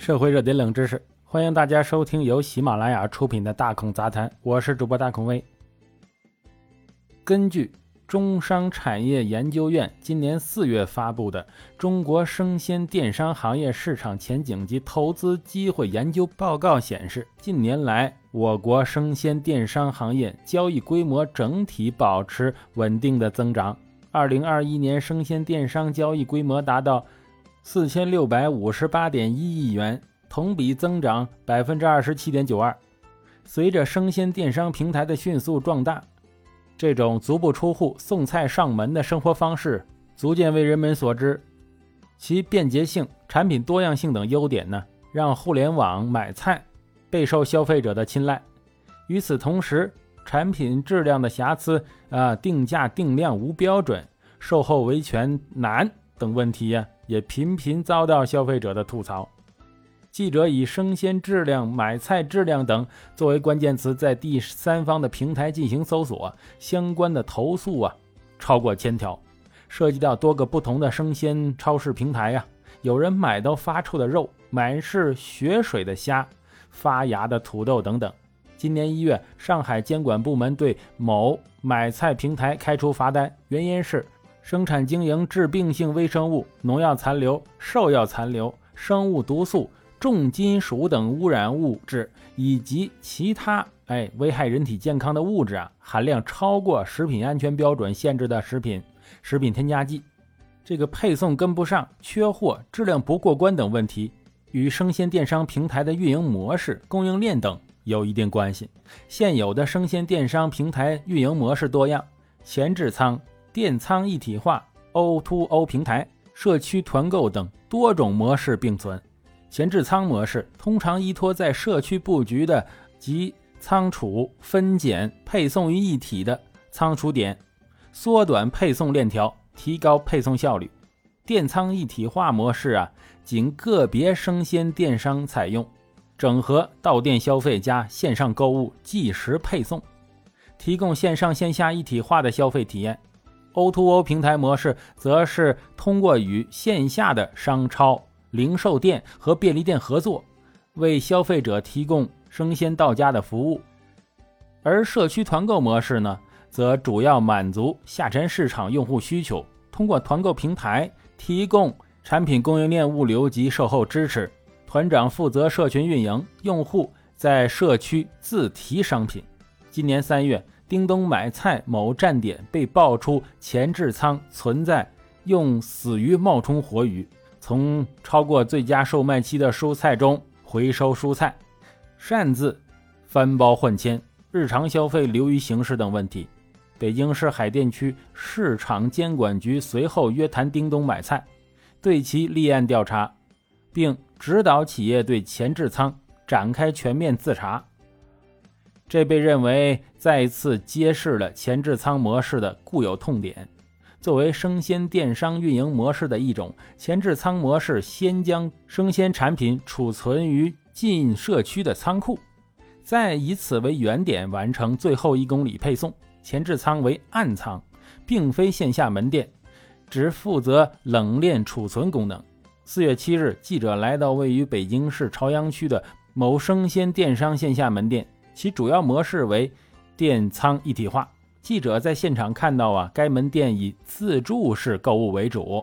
社会热点冷知识，欢迎大家收听由喜马拉雅出品的《大孔杂谈》，我是主播大孔威。根据中商产业研究院今年四月发布的《中国生鲜电商行业市场前景及投资机会研究报告》显示，近年来我国生鲜电商行业交易规模整体保持稳定的增长。二零二一年生鲜电商交易规模达到。四千六百五十八点一亿元，同比增长百分之二十七点九二。随着生鲜电商平台的迅速壮大，这种足不出户送菜上门的生活方式逐渐为人们所知。其便捷性、产品多样性等优点呢，让互联网买菜备受消费者的青睐。与此同时，产品质量的瑕疵啊、定价定量无标准、售后维权难等问题呀。也频频遭到消费者的吐槽。记者以“生鲜质量”“买菜质量”等作为关键词，在第三方的平台进行搜索，相关的投诉啊超过千条，涉及到多个不同的生鲜超市平台呀。有人买到发臭的肉、满是血水的虾、发芽的土豆等等。今年一月，上海监管部门对某买菜平台开出罚单，原因是。生产经营致病性微生物、农药残留、兽药残留、生物毒素、重金属等污染物质以及其他哎危害人体健康的物质啊，含量超过食品安全标准限制的食品、食品添加剂，这个配送跟不上、缺货、质量不过关等问题，与生鲜电商平台的运营模式、供应链等有一定关系。现有的生鲜电商平台运营模式多样，前置仓。电仓一体化、O2O 平台、社区团购等多种模式并存。前置仓模式通常依托在社区布局的集仓储分拣、配送于一体的仓储点，缩短配送链条，提高配送效率。电仓一体化模式啊，仅个别生鲜电商采用，整合到店消费加线上购物，即时配送，提供线上线下一体化的消费体验。O2O 平台模式则是通过与线下的商超、零售店和便利店合作，为消费者提供生鲜到家的服务；而社区团购模式呢，则主要满足下沉市场用户需求，通过团购平台提供产品供应链物流及售后支持，团长负责社群运营，用户在社区自提商品。今年三月。叮咚买菜某站点被爆出前置仓存在用死鱼冒充活鱼，从超过最佳售卖期的蔬菜中回收蔬菜，擅自翻包换签，日常消费流于形式等问题。北京市海淀区市场监管局随后约谈叮咚买菜，对其立案调查，并指导企业对前置仓展开全面自查。这被认为再次揭示了前置仓模式的固有痛点。作为生鲜电商运营模式的一种，前置仓模式先将生鲜产品储存于进社区的仓库，再以此为原点完成最后一公里配送。前置仓为暗仓，并非线下门店，只负责冷链储存功能。四月七日，记者来到位于北京市朝阳区的某生鲜电商线下门店。其主要模式为电仓一体化。记者在现场看到啊，该门店以自助式购物为主，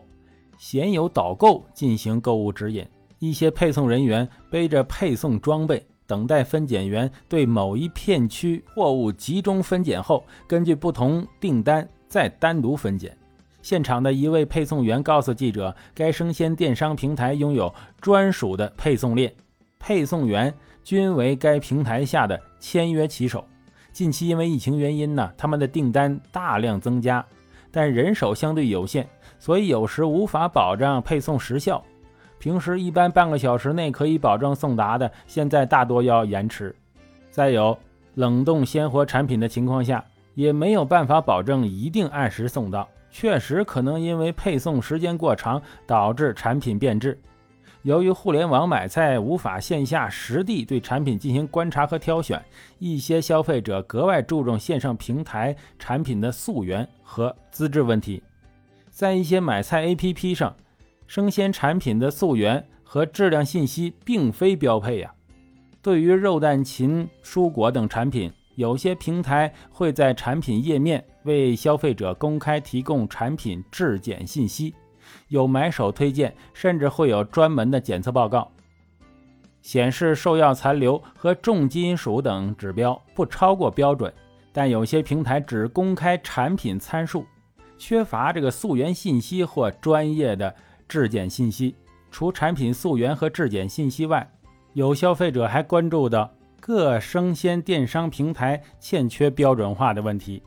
鲜有导购进行购物指引。一些配送人员背着配送装备，等待分拣员对某一片区货物集中分拣后，根据不同订单再单独分拣。现场的一位配送员告诉记者，该生鲜电商平台拥有专属的配送链，配送员。均为该平台下的签约骑手。近期因为疫情原因呢，他们的订单大量增加，但人手相对有限，所以有时无法保障配送时效。平时一般半个小时内可以保证送达的，现在大多要延迟。再有冷冻鲜活产品的情况下，也没有办法保证一定按时送到，确实可能因为配送时间过长导致产品变质。由于互联网买菜无法线下实地对产品进行观察和挑选，一些消费者格外注重线上平台产品的溯源和资质问题。在一些买菜 APP 上，生鲜产品的溯源和质量信息并非标配呀。对于肉蛋禽、蔬果等产品，有些平台会在产品页面为消费者公开提供产品质检信息，有买手推荐，甚至会有专门的检测报告，显示兽药残留和重金属等指标不超过标准。但有些平台只公开产品参数，缺乏这个溯源信息或专业的质检信息。除产品溯源和质检信息外，有消费者还关注到各生鲜电商平台欠缺标准化的问题。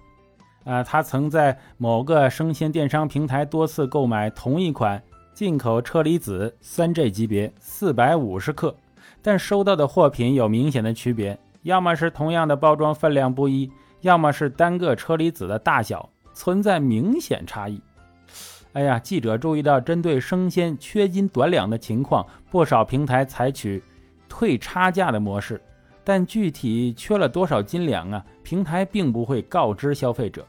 啊，他曾在某个生鲜电商平台多次购买同一款进口车厘子三 G 级别四百五十克，但收到的货品有明显的区别，要么是同样的包装分量不一。要么是单个车厘子的大小存在明显差异。哎呀，记者注意到，针对生鲜缺斤短两的情况，不少平台采取退差价的模式，但具体缺了多少斤两啊？平台并不会告知消费者。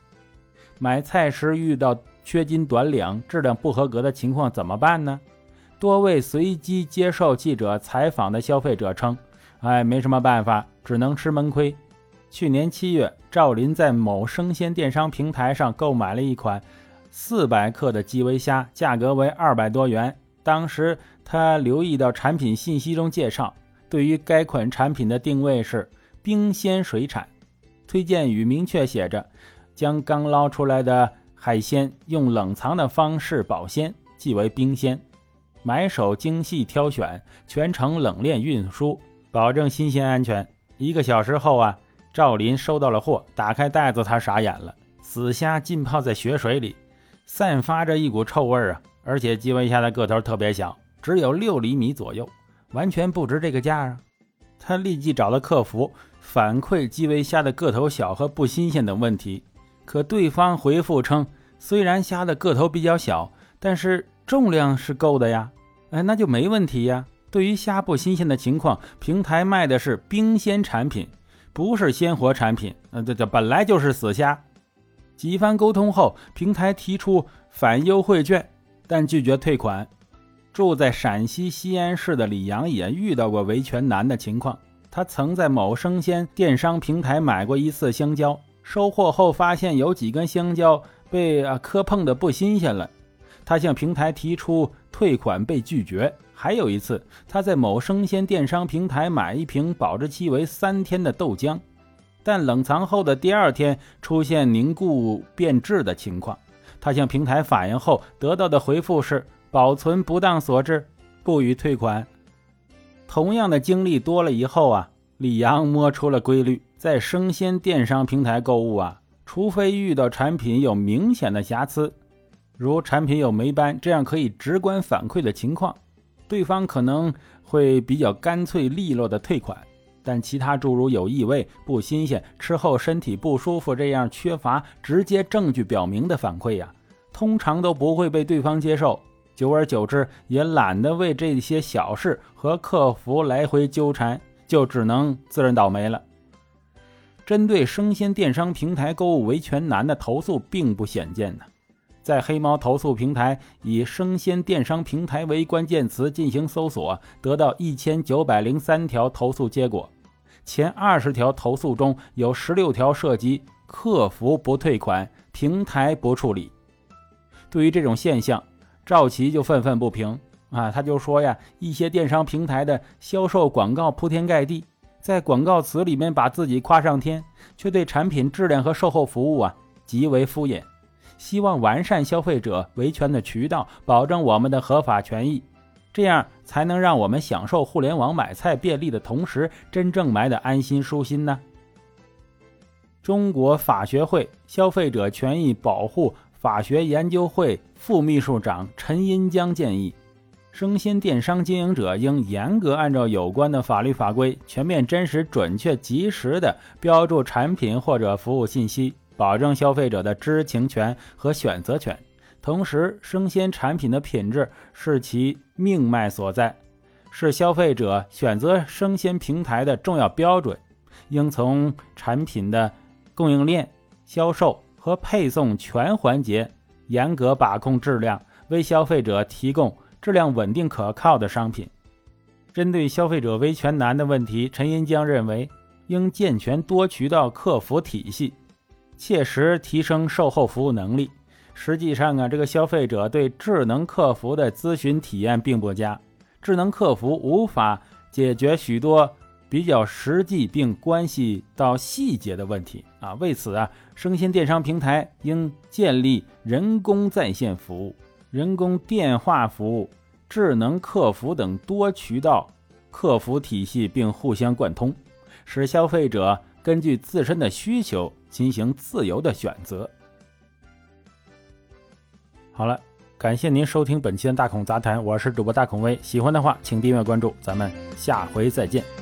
买菜时遇到缺斤短两、质量不合格的情况怎么办呢？多位随机接受记者采访的消费者称：“哎，没什么办法，只能吃闷亏。”去年七月，赵林在某生鲜电商平台上购买了一款四百克的基围虾，价格为二百多元。当时他留意到产品信息中介绍，对于该款产品的定位是冰鲜水产，推荐语明确写着：将刚捞出来的海鲜用冷藏的方式保鲜，即为冰鲜。买手精细挑选，全程冷链运输，保证新鲜安全。一个小时后啊。赵林收到了货，打开袋子，他傻眼了。死虾浸泡在血水里，散发着一股臭味啊！而且基围虾的个头特别小，只有六厘米左右，完全不值这个价啊！他立即找了客服反馈基围虾的个头小和不新鲜等问题，可对方回复称，虽然虾的个头比较小，但是重量是够的呀！哎，那就没问题呀。对于虾不新鲜的情况，平台卖的是冰鲜产品。不是鲜活产品，呃，这这本来就是死虾。几番沟通后，平台提出返优惠券，但拒绝退款。住在陕西西安市的李阳也遇到过维权难的情况。他曾在某生鲜电商平台买过一次香蕉，收货后发现有几根香蕉被啊磕碰的不新鲜了。他向平台提出退款，被拒绝。还有一次，他在某生鲜电商平台买一瓶保质期为三天的豆浆，但冷藏后的第二天出现凝固变质的情况。他向平台反映后得到的回复是保存不当所致，不予退款。同样的经历多了以后啊，李阳摸出了规律：在生鲜电商平台购物啊，除非遇到产品有明显的瑕疵，如产品有霉斑这样可以直观反馈的情况。对方可能会比较干脆利落的退款，但其他诸如有异味、不新鲜、吃后身体不舒服这样缺乏直接证据表明的反馈呀，通常都不会被对方接受。久而久之，也懒得为这些小事和客服来回纠缠，就只能自认倒霉了。针对生鲜电商平台购物维权难的投诉并不鲜见呢。在黑猫投诉平台以“生鲜电商平台”为关键词进行搜索，得到一千九百零三条投诉结果。前二十条投诉中有十六条涉及客服不退款、平台不处理。对于这种现象，赵琦就愤愤不平啊！他就说呀，一些电商平台的销售广告铺天盖地，在广告词里面把自己夸上天，却对产品质量和售后服务啊极为敷衍。希望完善消费者维权的渠道，保证我们的合法权益，这样才能让我们享受互联网买菜便利的同时，真正买的安心舒心呢。中国法学会消费者权益保护法学研究会副秘书长陈银江建议，生鲜电商经营者应严格按照有关的法律法规，全面、真实、准确、及时的标注产品或者服务信息。保证消费者的知情权和选择权，同时，生鲜产品的品质是其命脉所在，是消费者选择生鲜平台的重要标准。应从产品的供应链、销售和配送全环节严格把控质量，为消费者提供质量稳定可靠的商品。针对消费者维权难的问题，陈银江认为应健全多渠道客服体系，切实提升售后服务能力。实际上啊，这个消费者对智能客服的咨询体验并不佳，智能客服无法解决许多比较实际并关系到细节的问题啊。为此啊，生鲜电商平台应建立人工在线服务、人工电话服务。智能客服等多渠道客服体系，并互相贯通，使消费者根据自身的需求进行自由的选择。好了，感谢您收听本期的大孔杂谈，我是主播大孔威。喜欢的话，请订阅关注，咱们下回再见。